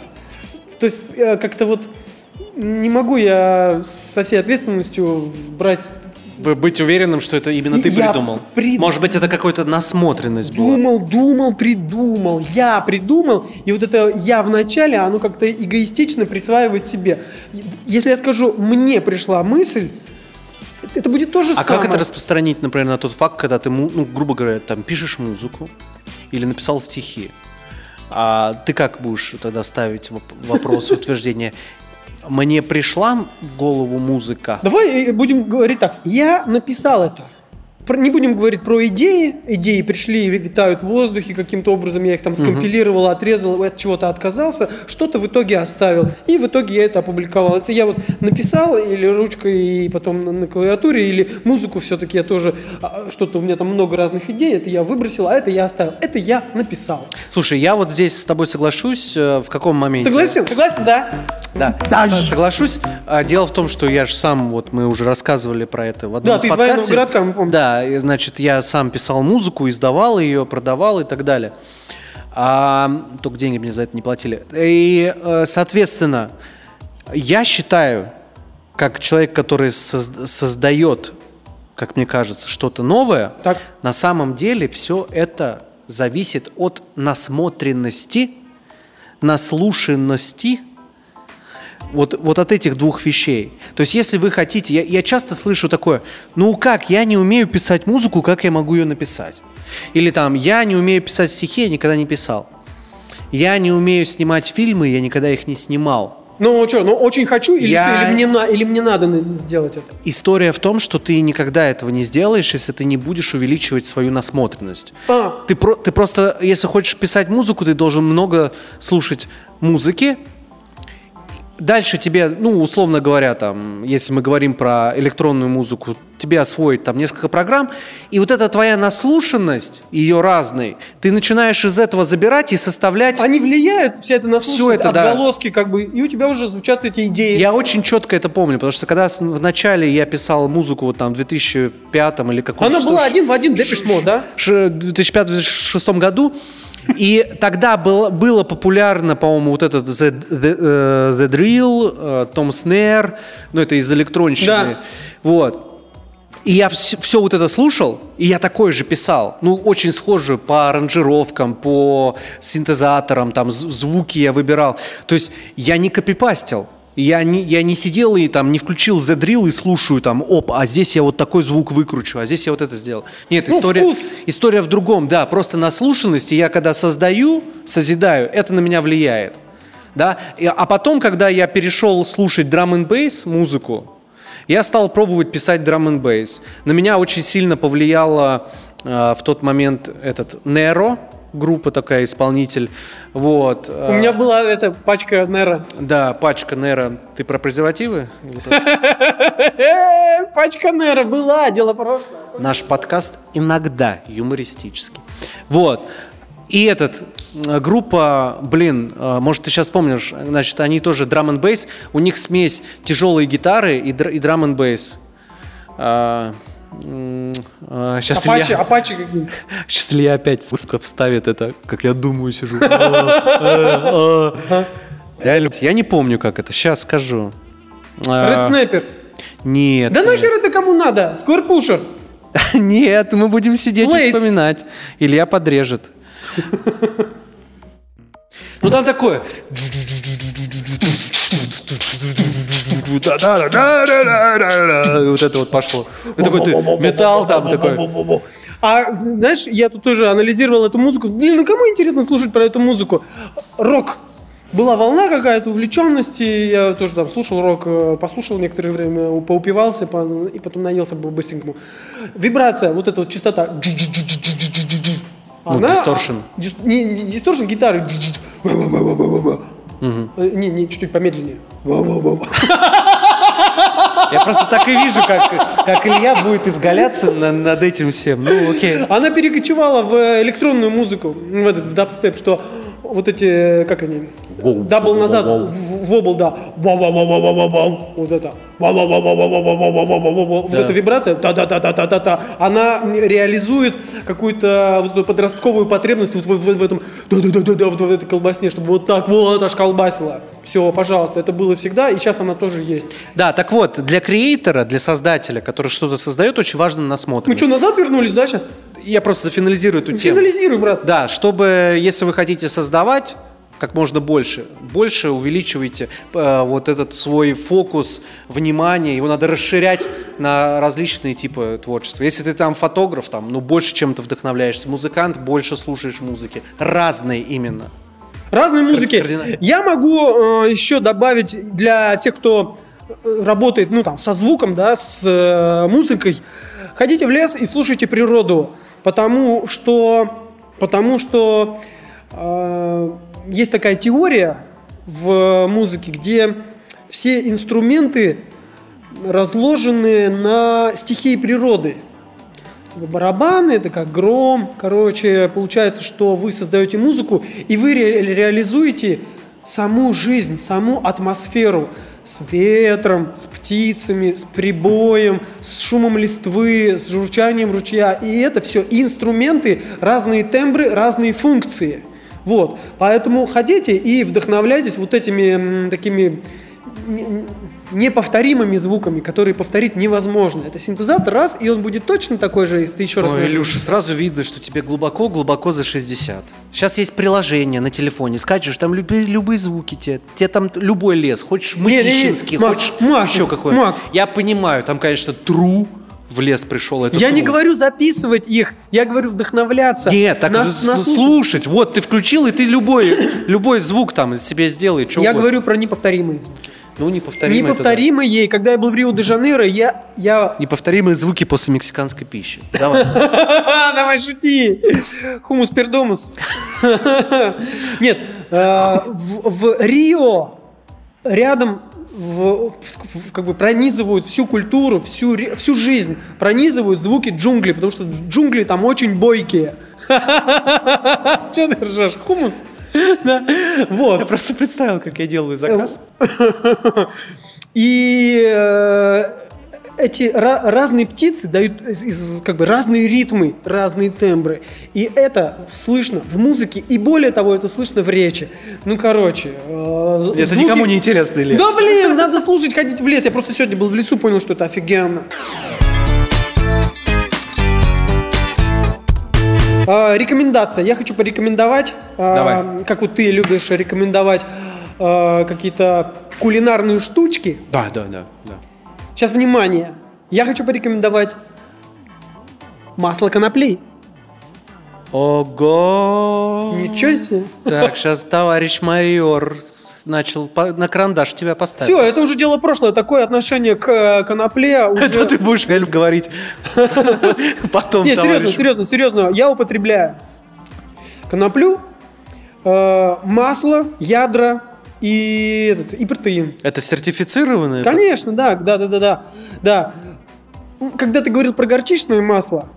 То есть э, как-то вот не могу я со всей ответственностью брать быть уверенным, что это именно ты Я придумал. прид- Может быть, это какая-то насмотренность была. Думал, думал, придумал. Я придумал. И вот это я в начале, оно как-то эгоистично присваивает себе. Если я скажу, мне пришла мысль, это будет то же А самое. как это распространить, например, на тот факт, когда ты, ну, грубо говоря, там пишешь музыку или написал стихи? А ты как будешь тогда ставить воп- вопрос утверждения? Мне пришла в голову музыка. Давай э, будем говорить так. Я написал это. Не будем говорить про идеи. Идеи пришли, витают в воздухе каким-то образом. Я их там скомпилировал, отрезал, от чего-то отказался. Что-то в итоге оставил. И в итоге я это опубликовал. Это я вот написал или ручкой, и потом на, клавиатуре, или музыку все-таки я тоже... а, Что-то у меня там много разных идей. Это я выбросил, а это я оставил. Это я написал. Слушай, я вот здесь с тобой соглашусь. э, В каком моменте? Согласен? Согласен? Да. Да, Да. Со- соглашусь. А, Дело в том, что я же сам, вот мы уже рассказывали про это в одном Да, из ты из военного городка, мы помним. Да, и, значит, я сам писал музыку, издавал ее, продавал и так далее. А, только деньги мне за это не платили. И, э, соответственно, я считаю, как человек, который созд- создает, как мне кажется, что-то новое, Так. на самом деле все это зависит от насмотренности, наслушанности вот, вот от этих двух вещей. То есть, если вы хотите, я, я часто слышу такое, ну как, я не умею писать музыку, как я могу ее написать? Или там, я не умею писать стихи, я никогда не писал. Я не умею снимать фильмы, я никогда их не снимал. Ну что, ну очень хочу или Я- что, или мне, на, или мне надо на- сделать это? История в том, что ты никогда этого не сделаешь, если ты не будешь увеличивать свою насмотренность. А, Ты, про, ты просто, если хочешь писать музыку, ты должен много слушать музыки. Дальше тебе, ну, условно говоря, там, если мы говорим про электронную музыку, тебе освоить там несколько программ, и вот эта твоя наслушанность, ее разной, ты начинаешь из этого забирать и составлять. они влияют, вся эта наслушанность, это, да. отголоски, как бы, и у тебя уже звучат эти идеи. Я очень четко это помню, потому что когда в начале я писал музыку вот там в 2005 или каком Она была один в один Mode, да? ш- 2005-2006 году. И тогда было, было популярно, по-моему, вот этот The, The, э, The Drill, э, Tom Snare, ну это из электронщины. Да. Вот. И я все, вот это слушал, и я такой же писал. Ну, очень схоже по аранжировкам, по синтезаторам, там звуки я выбирал. То есть я не копипастил. Я не, я не сидел и там не включил The Drill и слушаю там, оп, а здесь я вот такой звук выкручу, а здесь я вот это сделал. Нет, Ну, история, вкус. история в другом, да, просто наслушанность, и я когда создаю, созидаю, это на меня влияет. Да? И- а потом, когда я перешел слушать драм н бейс музыку, я стал пробовать писать драм н бейс. На меня очень сильно повлияло э, в тот момент этот Неро, группа такая, исполнитель. Вот. У меня была эта пачка Нера. Да, пачка Неро. Ты про презервативы? Э, Пачка Нера была, дело прошлое. Наш подкаст иногда юмористический. Вот. И этот, э, группа, блин, э, может, ты сейчас помнишь, значит, они тоже драм н бейс, у них смесь тяжелой гитары и, др- и драм н бейс. Сейчас, Апачи, Илья, апачи какие-нибудь. сейчас Илья опять сука, вставит это, как я думаю, сижу. А, Реально, Я не помню, как это, сейчас скажу. А, Ред Снайпер. Нет. Да нахер это кому надо? Сквер Пушер. Нет, мы будем сидеть и вспоминать. Илья подрежет. Ну там такое. Вот это вот пошло. И такой ты металл там такой. А знаешь, я тут тоже анализировал эту музыку. Блин, ну кому интересно слушать про эту музыку? Рок. Была волна какая-то увлеченности, я тоже там слушал рок, э, послушал некоторое время, поупивался по- и потом наелся бы быстренькому. Вибрация, вот эта вот частота. Ну, дисторшн. дис- не, дисторшн гитары. Э, Не, не, чуть-чуть помедленнее. Я просто так и вижу, как, как Илья будет изгаляться на- над этим всем. Ну, окей. Она перекочевала в электронную музыку, в этот в дабстеп, что вот эти, как они, Гоу, дабл назад, вобл, да, вот это, вот эта вибрация, та-та-та-та-та-та, она реализует какую-то вот эту подростковую потребность в, в этом, да-да-да-да, вот в этой колбасне, чтобы вот так вот аж колбасило. Все, пожалуйста, это было всегда, и сейчас она тоже есть. Да, так вот, для креатора, для создателя, который что-то создает, очень важно насмотр. Мы что, назад вернулись, да, сейчас? Я просто зафинализирую эту тему. Финализируй, брат. Да, чтобы, если вы хотите создавать, как можно больше, больше увеличивайте э, вот этот свой фокус внимания, его надо расширять на различные типы творчества. Если ты там фотограф, там, ну, больше чем-то вдохновляешься, музыкант, больше слушаешь музыки, разные именно. Разные музыки. Кардинально. Я могу э, еще добавить для тех, кто э, работает, ну там, со звуком, да, с э, музыкой. Ходите в лес и слушайте природу, потому что, потому что э, есть такая теория в музыке, где все инструменты разложены на стихии природы. Барабаны это как гром. Короче, получается, что вы создаете музыку и вы ре- реализуете саму жизнь, саму атмосферу с ветром, с птицами, с прибоем, с шумом листвы, с журчанием ручья. И это все инструменты, разные тембры, разные функции. Вот. Поэтому ходите и вдохновляйтесь вот этими м, такими не- неповторимыми звуками, которые повторить невозможно. Это синтезатор раз, и он будет точно такой же, если ты еще раз Ой. Илюша, сразу видно, что тебе глубоко-глубоко за 60. Сейчас есть приложение на телефоне, скачешь, там любые, любые звуки тебе, тебе там любой лес, хочешь мытищинский, хочешь Макс, еще какой Макс. Я понимаю, там, конечно, true, в лес пришел. Это Я не трудно. говорю записывать их, я говорю вдохновляться. Нет, так Нас- с- наслушать. слушать. Вот ты включил, и ты любой, любой звук там себе сделай. Я угодно. говорю про неповторимые звуки. Ну, неповторимые. да. Неповторимые. И когда я был в Рио-де-Жанейро, я... я... Неповторимые звуки после мексиканской пищи. Давай. Давай шути. Хумус пердомус. Нет, э, в Рио рядом в- в- как бы пронизывают всю культуру, всю, всю жизнь, пронизывают звуки джунглей, потому что джунгли там очень бойкие. Че ты ржешь? Хумус? Да. Вот. Я просто представил, как я делаю заказ. И э, эти ра- разные птицы дают как бы разные ритмы, разные тембры. И это слышно в музыке, и более того, это слышно в речи. Ну, короче. э, Это звуки- никому не интересный лес. Да блин, надо слушать, ходить в лес. Я просто сегодня был в лесу, понял, что это офигенно. А, рекомендация. Я хочу порекомендовать, а, Давай. как вот ты любишь рекомендовать а, какие-то кулинарные штучки. Да, да, да, да. Сейчас внимание. Я хочу порекомендовать масло конопли. Ого! Ничего себе. Так, сейчас товарищ майор начал по- на карандаш тебя поставить. Все, это уже дело прошлое. Такое отношение к э, конопле уже... Это ты будешь Эль, говорить потом, Не, серьезно, серьезно, серьезно. Я употребляю коноплю, э, масло, ядра и, этот, и протеин. Это сертифицированное? Конечно, да, да, да, да, да, да. Когда ты говорил про горчичное масло,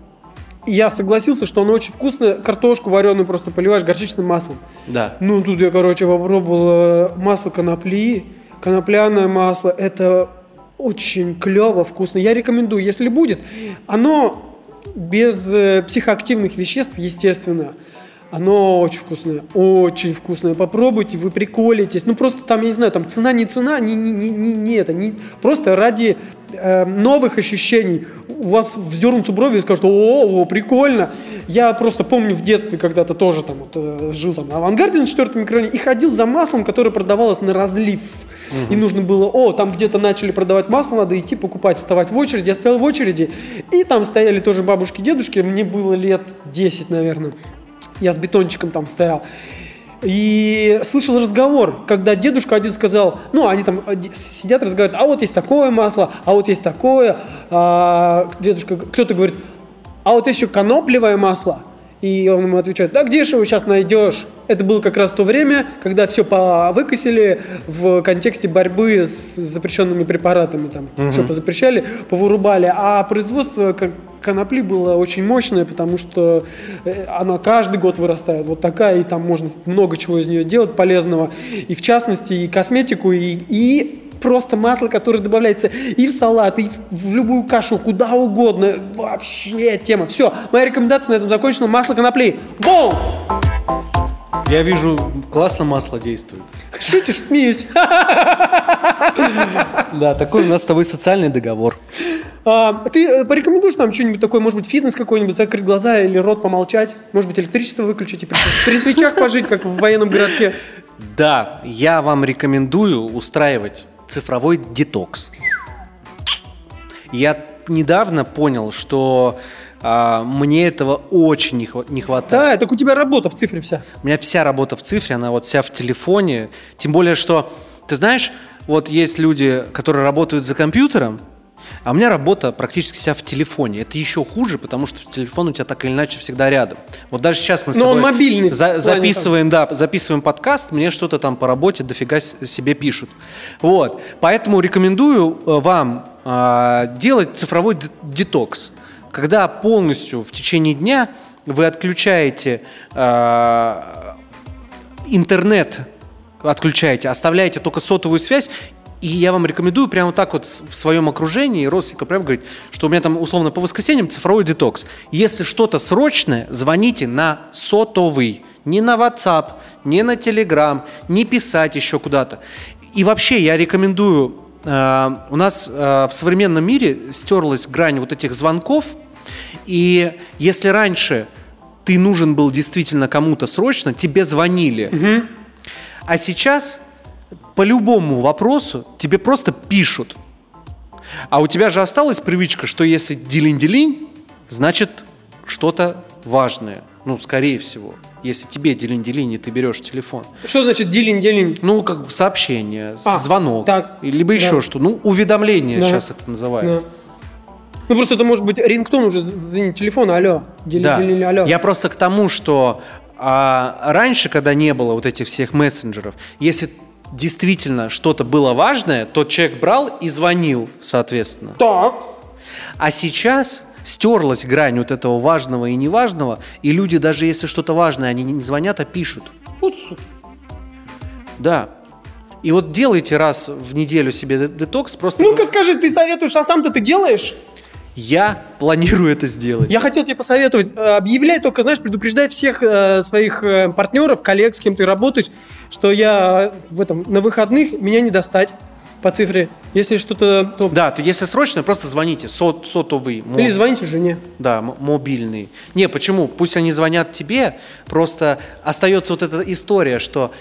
я согласился, что оно очень вкусное. Картошку вареную просто поливаешь горчичным маслом. Да. Ну, тут я, короче, попробовал масло конопли, конопляное масло. Это очень клево, вкусно. Я рекомендую, если будет. Оно без э, психоактивных веществ, естественно. Оно очень вкусное, очень вкусное. Попробуйте, вы приколитесь. Ну просто там, я не знаю, там цена не цена, не, не, не, не, не это, не, просто ради э, новых ощущений. У вас вздернутся брови и скажут, о, о, прикольно. Я просто помню в детстве когда-то тоже там вот, э, жил там на авангарде на четвертом микрорайоне и ходил за маслом, которое продавалось на разлив. И нужно было, о, там где-то начали продавать масло, надо идти покупать, вставать в очередь. Я стоял в очереди, и там стояли тоже бабушки, дедушки, мне было лет 10, наверное. Я с бетончиком там стоял. И слышал разговор, когда дедушка один сказал, ну, они там оди- сидят, разговаривают, а вот есть такое масло, а вот есть такое. А, дедушка, кто-то говорит, а вот еще коноплевое масло. И он ему отвечает, да где же его сейчас найдешь? Это было как раз то время, когда все выкосили в контексте борьбы с запрещенными препаратами. Там все позапрещали, повырубали. А производство кон- конопли было очень мощное, потому что э, она каждый год вырастает. Вот такая, и там можно много чего из нее делать полезного. И в частности, и косметику, и, и просто масло, которое добавляется и в салат, и в любую кашу, куда угодно. Вообще тема. Все, моя рекомендация на этом закончена. Масло конопли. Бум! Я вижу, классно масло действует. Шутишь, смеюсь. Да, такой у нас с тобой социальный договор. А, ты э, порекомендуешь нам что-нибудь такое, может быть, фитнес какой-нибудь, закрыть глаза или рот помолчать? Может быть, электричество выключить и при, при свечах пожить, как в военном городке? Да, я вам рекомендую устраивать цифровой детокс. Я недавно понял, что а, мне этого очень не, хва- не хватает. Да, так у тебя работа в цифре вся. У меня вся работа в цифре, она вот вся в телефоне. Тем более, что, ты знаешь, вот есть люди, которые работают за компьютером, а у меня работа практически вся в телефоне. Это еще хуже, потому что телефон у тебя так или иначе всегда рядом. Вот даже сейчас мы с Но он тобой мобильный в за- записываем, да, записываем подкаст, мне что-то там по работе дофига себе пишут. Вот. Поэтому рекомендую э, вам а, делать цифровой детокс. Когда полностью в течение дня вы отключаете а, интернет отключаете, оставляете только сотовую связь, и я вам рекомендую прямо вот так вот в своем окружении родственникам прямо говорить, что у меня там условно по воскресеньям цифровой детокс. Если что-то срочное, звоните на сотовый. Не на WhatsApp, не на Telegram, не писать еще куда-то. И вообще я рекомендую, э, у нас э, в современном мире стерлась грань вот этих звонков, и если раньше ты нужен был действительно кому-то срочно, тебе звонили. А сейчас по любому вопросу тебе просто пишут. А у тебя же осталась привычка, что если делин-делин, значит что-то важное. Ну, скорее всего. Если тебе делин-делин, и ты берешь телефон. Что значит делин-делин? Ну, как сообщение, А, звонок, так, либо да. еще что. Ну, уведомление Да. сейчас это называется. Ну просто это может быть рингтон уже звонит телефона, алло, делин, Да. алло. Я просто к тому, что а, раньше, когда не было вот этих всех мессенджеров, если действительно что-то было важное, то человек брал и звонил, соответственно. Так. А сейчас стерлась грань вот этого важного и неважного, и люди даже если что-то важное, они не звонят, а пишут. Сука. Да. И вот делайте раз в неделю себе де- детокс, просто Ну-ка скажи, ты советуешь, а сам-то ты делаешь? Я планирую это сделать. Я хотел тебе посоветовать, э, объявляй только, знаешь, предупреждай всех э, своих э, партнеров, коллег, с кем ты работаешь, что я э, в этом на выходных меня не достать по цифре. Если что-то, то Да, то если срочно, просто звоните, сот, сотовый. мо- или звоните жене. Да, мобильный. Не, почему? Пусть они звонят тебе, просто остается вот эта история, что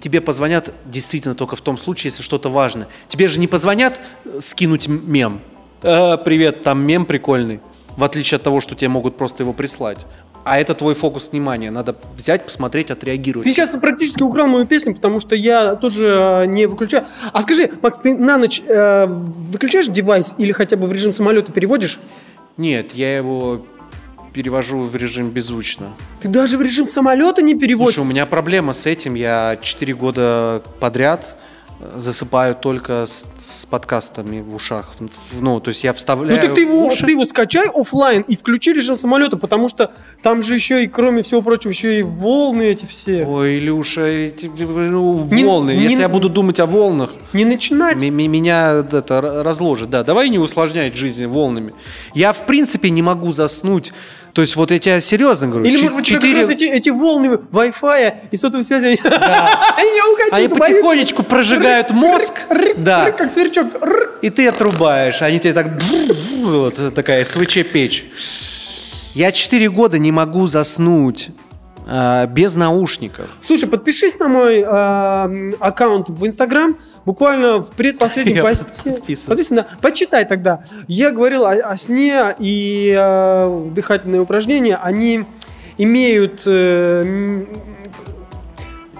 тебе позвонят действительно только в том случае, если что-то важное. Тебе же не позвонят э, скинуть мем. «Э, привет, там мем прикольный. В отличие от того, что тебе могут просто его прислать. А это твой фокус внимания. Надо взять, посмотреть, отреагировать. Ты сейчас практически украл мою песню, потому что я тоже э, не выключаю. А скажи, Макс, ты на ночь э, выключаешь девайс или хотя бы в режим самолета переводишь? Нет, я его перевожу в режим беззвучно. Ты даже в режим самолета не переводишь? Слушай, у меня проблема с этим. Я 4 года подряд засыпаю только с, с подкастами в ушах. Ну, то есть я Ну вставляю так ты его, уши. ты его скачай оффлайн и включи режим самолета, потому что там же еще и, кроме всего прочего, еще и волны эти все. Ой, Илюша, эти, ну, Не- волны. не- Если я буду думать о волнах, Не начинать. меня это разложит. Да, давай не усложнять жизнь волнами. Я, в принципе, не могу заснуть. То есть вот я тебе серьезно говорю. Или, может быть, тебе как четыре- раз эти, эти волны Wi-Fi и сотовой связи, они, они укачивают, Они потихонечку прожигают мозг. Да. Как сверчок. И ты отрубаешь, они тебе так... Вот такая СВЧ-печь. Я 4 года не могу заснуть а, без наушников. Слушай, подпишись на мой э, аккаунт в Инстаграм. Буквально в предпоследнем посте. подписан. Почитай тогда. Я говорил о, о сне и э, дыхательные упражнения. Они имеют... э,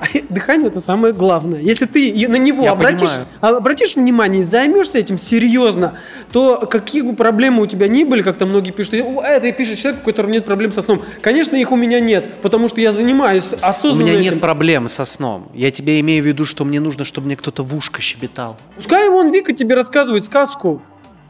Дыхание это самое главное. Если ты на него Я обратишь, понимаю. обратишь внимание и займешься этим серьезно, то какие бы проблемы у тебя ни были, как там многие пишут, «О, это пишет человек, у которого нет проблем со сном. Конечно, их у меня нет, потому что я занимаюсь У осознанно меня этим. нет проблем со сном. Я тебе имею в виду, что мне нужно, чтобы мне кто-то в ушко щебетал. Пускай вон Вика тебе рассказывает сказку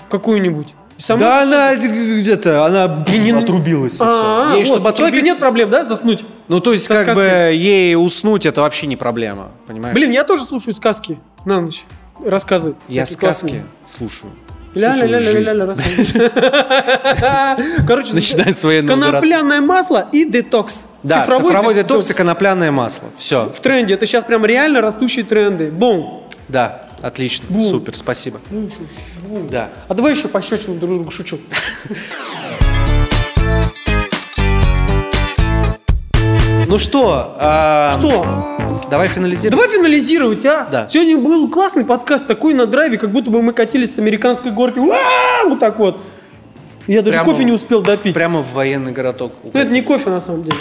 какую-нибудь. И сама Да она где-то, она не- отрубилась. и всё. А, Ей, вот, чтобы у человека отрубиться- нет проблем, да, заснуть? Ну, то есть, со как бы, сказкой. ей уснуть, это вообще не проблема, понимаешь? Блин, я тоже слушаю сказки на ночь. Рассказы. я сказки классные. слушаю. Ля-ля-ля-ля-ля-ля. Короче, Начиная с военного конопляное масло и детокс. Да, цифровой, детокс и конопляное масло. Все. В тренде. Это сейчас прям реально растущие тренды. Бум. Да, отлично, Бум. супер, спасибо. Да. А давай еще пощечину друг другу шучу. Ну что? а, Что? Давай финализируем. Давай финализировать, а? Да. Сегодня был классный подкаст, такой на драйве, как будто бы мы катились с американской горки. Уа! Вот так вот. Я даже Прямо- кофе не успел допить. Прямо в военный городок. Ну, это не кофе на самом деле.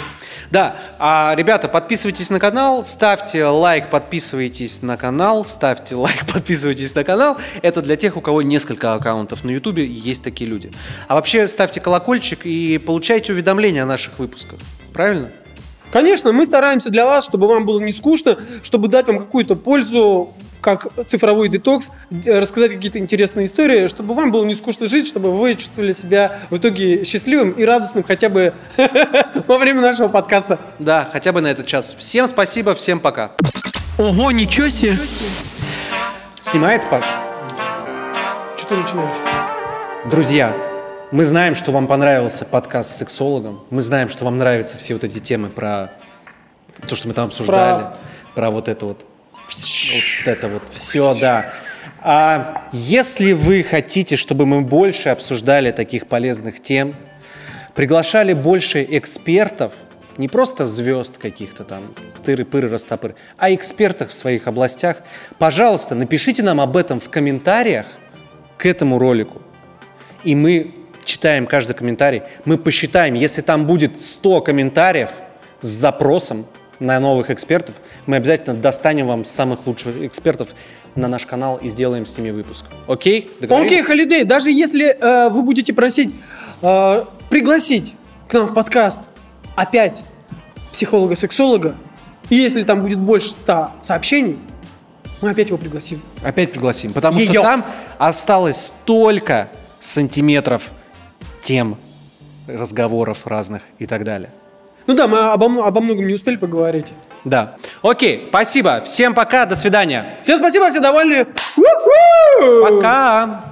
Да, а, ребята, подписывайтесь на канал, ставьте лайк, подписывайтесь на канал, ставьте лайк, подписывайтесь на канал. Это для тех, у кого несколько аккаунтов на Ютубе, есть такие люди. А вообще ставьте колокольчик и получайте уведомления о наших выпусках. Правильно? Конечно, мы стараемся для вас, чтобы вам было не скучно, чтобы дать вам какую-то пользу, как цифровой детокс, э, рассказать какие-то интересные истории, чтобы вам было не скучно жить, чтобы вы чувствовали себя в итоге счастливым и радостным хотя бы во время нашего подкаста. Да, хотя бы на этот час. Всем спасибо, всем пока. Ого, ничего себе! Снимает, Паш? Что ты начинаешь? Друзья, мы знаем, что вам понравился подкаст с сексологом. Мы знаем, что вам нравятся все вот эти темы про то, что мы там обсуждали. Про, вот это вот. Вот это вот все, да. А если вы хотите, чтобы мы больше обсуждали таких полезных тем, приглашали больше экспертов, не просто звезд каких-то там, тыры-пыры, растопыры, а экспертов в своих областях, пожалуйста, напишите нам об этом в комментариях к этому ролику, и мы читаем каждый комментарий, мы посчитаем, если там будет 100 комментариев с запросом на новых экспертов, мы обязательно достанем вам самых лучших экспертов на наш канал и сделаем с ними выпуск. Окей? Договорились? Окей, Холидей, даже если э, вы будете просить э, пригласить к нам в подкаст опять психолога-сексолога, и если там будет больше 100 сообщений, мы опять его пригласим. Опять пригласим, потому Её. что там осталось столько сантиметров тем, разговоров разных и так далее. Ну да, мы обо, обо многом не успели поговорить. Да. Окей, спасибо. Всем пока, до свидания. Всем спасибо, все довольны. Пока.